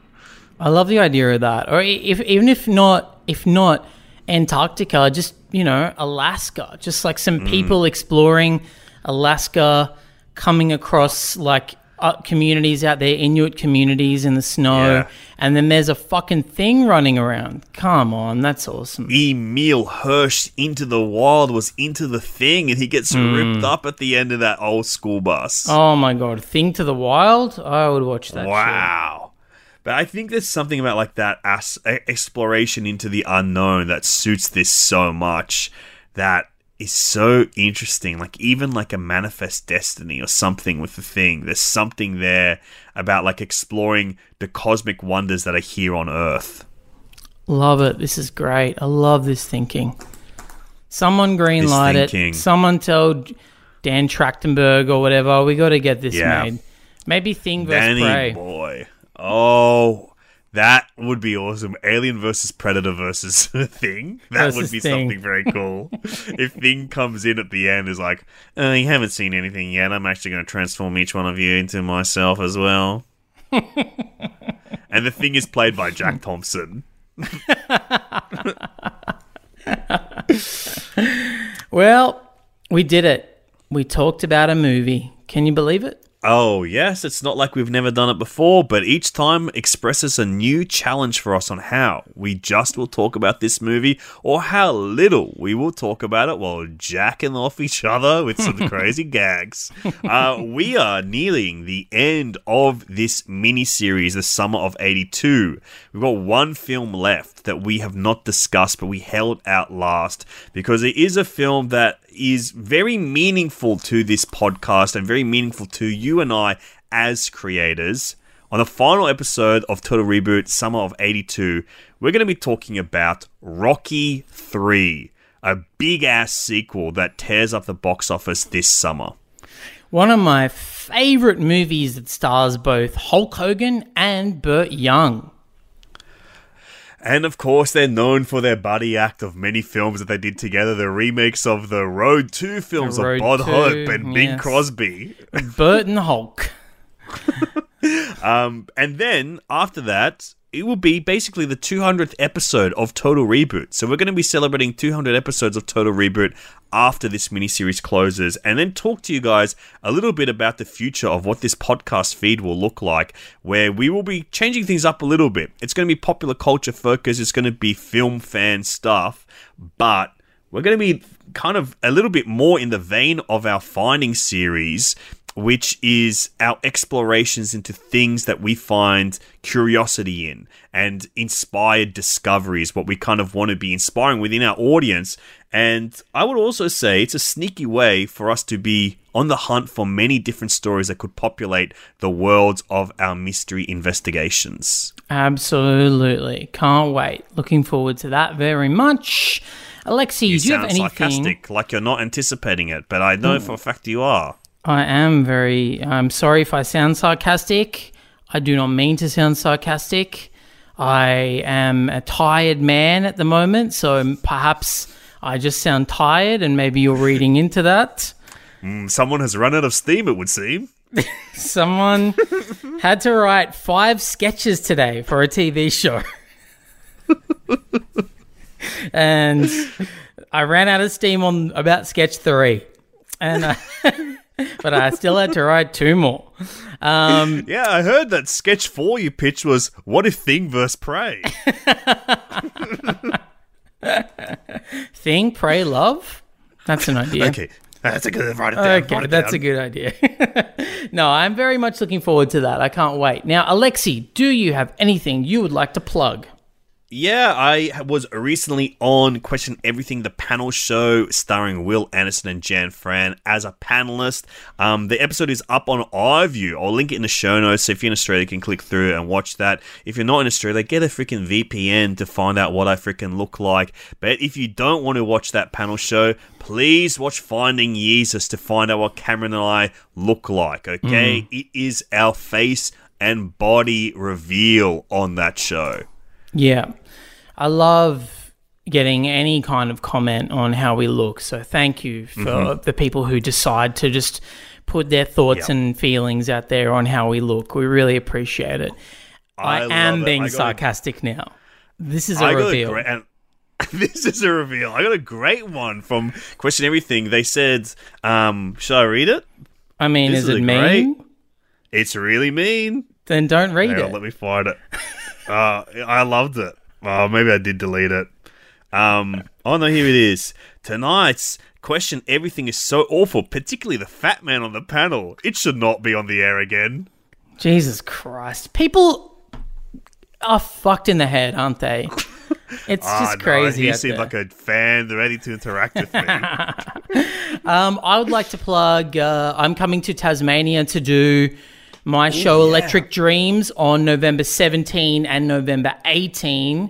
I love the idea of that. Or if even if not if not Antarctica, just you know Alaska, just like some people exploring Alaska, coming across like uh, communities out there, Inuit communities in the snow, Yeah. and then there's a fucking thing running around. Come on, that's awesome. Emile Hirsch into the wild was into the thing and he gets ripped up at the end of that old school bus. Oh my god, Thing to the Wild? I would watch that. shit. wow. But I think there's something about like that as- exploration into the unknown that suits this so much that is so interesting. Like even like a manifest destiny or something with the thing. There's something there about like exploring the cosmic wonders that are here on Earth. Love it. This is great. I love this thinking. Someone greenlight it. Someone tell Dan Trachtenberg or whatever. We got to get this Yeah. made. Maybe Thing vs. Danny Prey. boy. Oh, that would be awesome. Alien versus Predator versus Thing. That would be Thing. something very cool. if Thing comes in at the end is like, uh, you haven't seen anything yet. I'm actually going to transform each one of you into myself as well. and the Thing is played by Jack Thompson. Well, we did it. We talked about a movie. Can you believe it? Oh, yes, it's not like we've never done it before, but each time expresses a new challenge for us on how we just will talk about this movie or how little we will talk about it while jacking off each other with some crazy gags. Uh, we are nearing the end of this mini series, the summer of 82. We've got one film left that we have not discussed, but we held out last because it is a film that is very meaningful to this podcast and very meaningful to you and I as creators. On the final episode of Total Reboot Summer of 82, we're going to be talking about Rocky 3, a big ass sequel that tears up the box office this summer. One of my favorite movies that stars both Hulk Hogan and Burt Young. And of course, they're known for their buddy act of many films that they did together. The remakes of the Road 2 films The of Road Bod 2, Hope and Bing yes. Crosby. Burt and Hulk. Um, and then after that, it will be basically the 200th episode of Total Reboot. So we're going to be celebrating 200 episodes of Total Reboot after this miniseries closes, and then talk to you guys a little bit about the future of what this podcast feed will look like, where we will be changing things up a little bit. It's going to be popular culture focus, it's going to be film fan stuff, but we're going to be kind of a little bit more in the vein of our finding series which is our explorations into things that we find curiosity in and inspired discoveries, what we kind of want to be inspiring within our audience. And I would also say it's a sneaky way for us to be on the hunt for many different stories that could populate the worlds of our mystery investigations. Absolutely. Can't wait. Looking forward to that very much. Alexei, You do you have anything? sarcastic, like you're not anticipating it, but I know hmm. for a fact you are. I am very. I'm sorry if I sound sarcastic. I do not mean to sound sarcastic. I am a tired man at the moment, so perhaps I just sound tired, and maybe you're reading into that. Hmm, someone has run out of steam, it would seem. Someone had to write five sketches today for a TV show. and I ran out of steam on about sketch three. And I, but I still had to write two more. Um, Yeah, I heard that sketch four you pitched was what if Thing versus Prey? Thing, pray, love. That's an idea. okay, that's a good write it down. Okay, it that's down. a good idea. no, I'm very much looking forward to that. I can't wait. Now, Alexei, do you have anything you would like to plug? Yeah, I was recently on Question Everything, the panel show starring Wil Anderson and Jan Fran as a panelist. Um, the episode is up on iView. I'll link it in the show notes. So if you're in Australia, you can click through and watch that. If you're not in Australia, get a freaking VPN to find out what I freaking look like. But if you don't want to watch that panel show, please watch Finding Jesus to find out what Cameron and I look like. Okay, it is our face and body reveal on that show. Yeah. I love getting any kind of comment on how we look. So thank you for the people who decide to just put their thoughts Yep. and feelings out there on how we look. We really appreciate it. I, I am being I got a- sarcastic now. This is a I got a reveal. great, and this is a reveal. I got a great one from Question Everything. They said, um, "Should I read it? I mean, is is it mean? great- It's really mean." Then don't read Hang on, it. let me find it. uh, I loved it. Oh, maybe I did delete it. Um, oh no, here it is. Tonight's question everything is so awful, particularly the fat man on the panel. It should not be on the air again. Jesus Christ. People are fucked in the head, aren't they? It's Ah, just no, crazy. he seemed there. like a fan, They're ready to interact with me. Um, I would like to plug. Uh, I'm coming to Tasmania to do my show Electric Dreams on November 17 and November 18.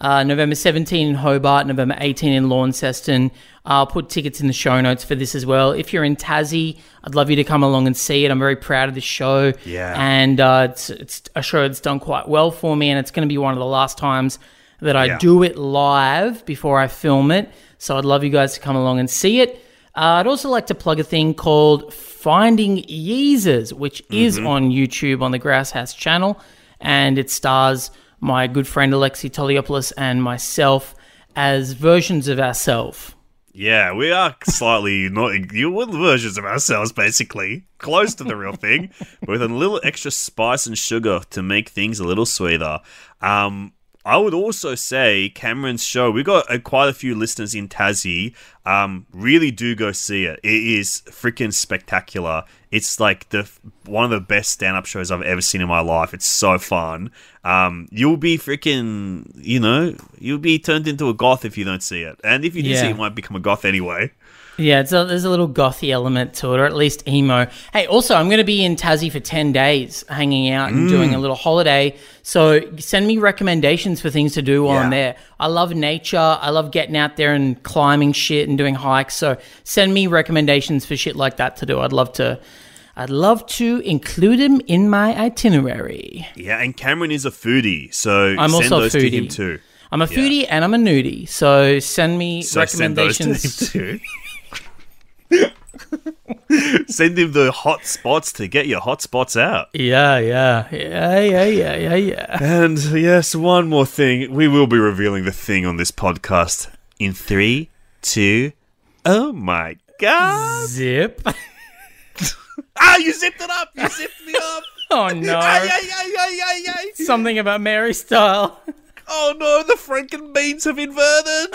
Uh, November 17 in Hobart, November 18 in Launceston. I'll put tickets in the show notes for this as well. If you're in Tassie, I'd love you to come along and see it. I'm very proud of this show. Yeah. And uh, it's, it's a show that's done quite well for me, and it's going to be one of the last times that I Yeah. do it live before I film it. So I'd love you guys to come along and see it. Uh, I'd also like to plug a thing called Finding Yeezers, which is on YouTube on the Grass House channel, and it stars my good friend Alexei Toliopoulos and myself as versions of ourselves. Yeah, we are slightly not you versions of ourselves, basically close to the real thing, but with a little extra spice and sugar to make things a little sweeter. Um, I would also say Cameron's show. We got uh, quite a few listeners in Tassie. Um, really do go see it. It is freaking spectacular. It's like the one of the best stand-up shows I've ever seen in my life. It's so fun. Um, you'll be freaking, you know, you'll be turned into a goth if you don't see it, and if you do see it, you might become a goth anyway. Yeah, it's a, there's a little gothy element to it, or at least emo. Hey, also, I'm going to be in Tassie for 10 days, hanging out and doing Mm. a little holiday. So send me recommendations for things to do while I'm there. I love nature. I love getting out there and climbing shit and doing hikes. So send me recommendations for shit like that to do. I'd love to. I'd love to include him in my itinerary. Yeah, and Cameron is a foodie, so I'm send also a those to him foodie. too. I'm a foodie and I'm a nudie. So send me So send those to recommendations. him too. Send him the hot spots to get your hot spots out. yeah, yeah, yeah, yeah, yeah, yeah, yeah. And yes, one more thing. We will be revealing the thing on this podcast in three, two, oh my god. Zip. Ah, you zipped it up! You zipped me up! Oh no. Ay, ay, ay. Something about Mary style. Oh no, the Franken beans have inverted!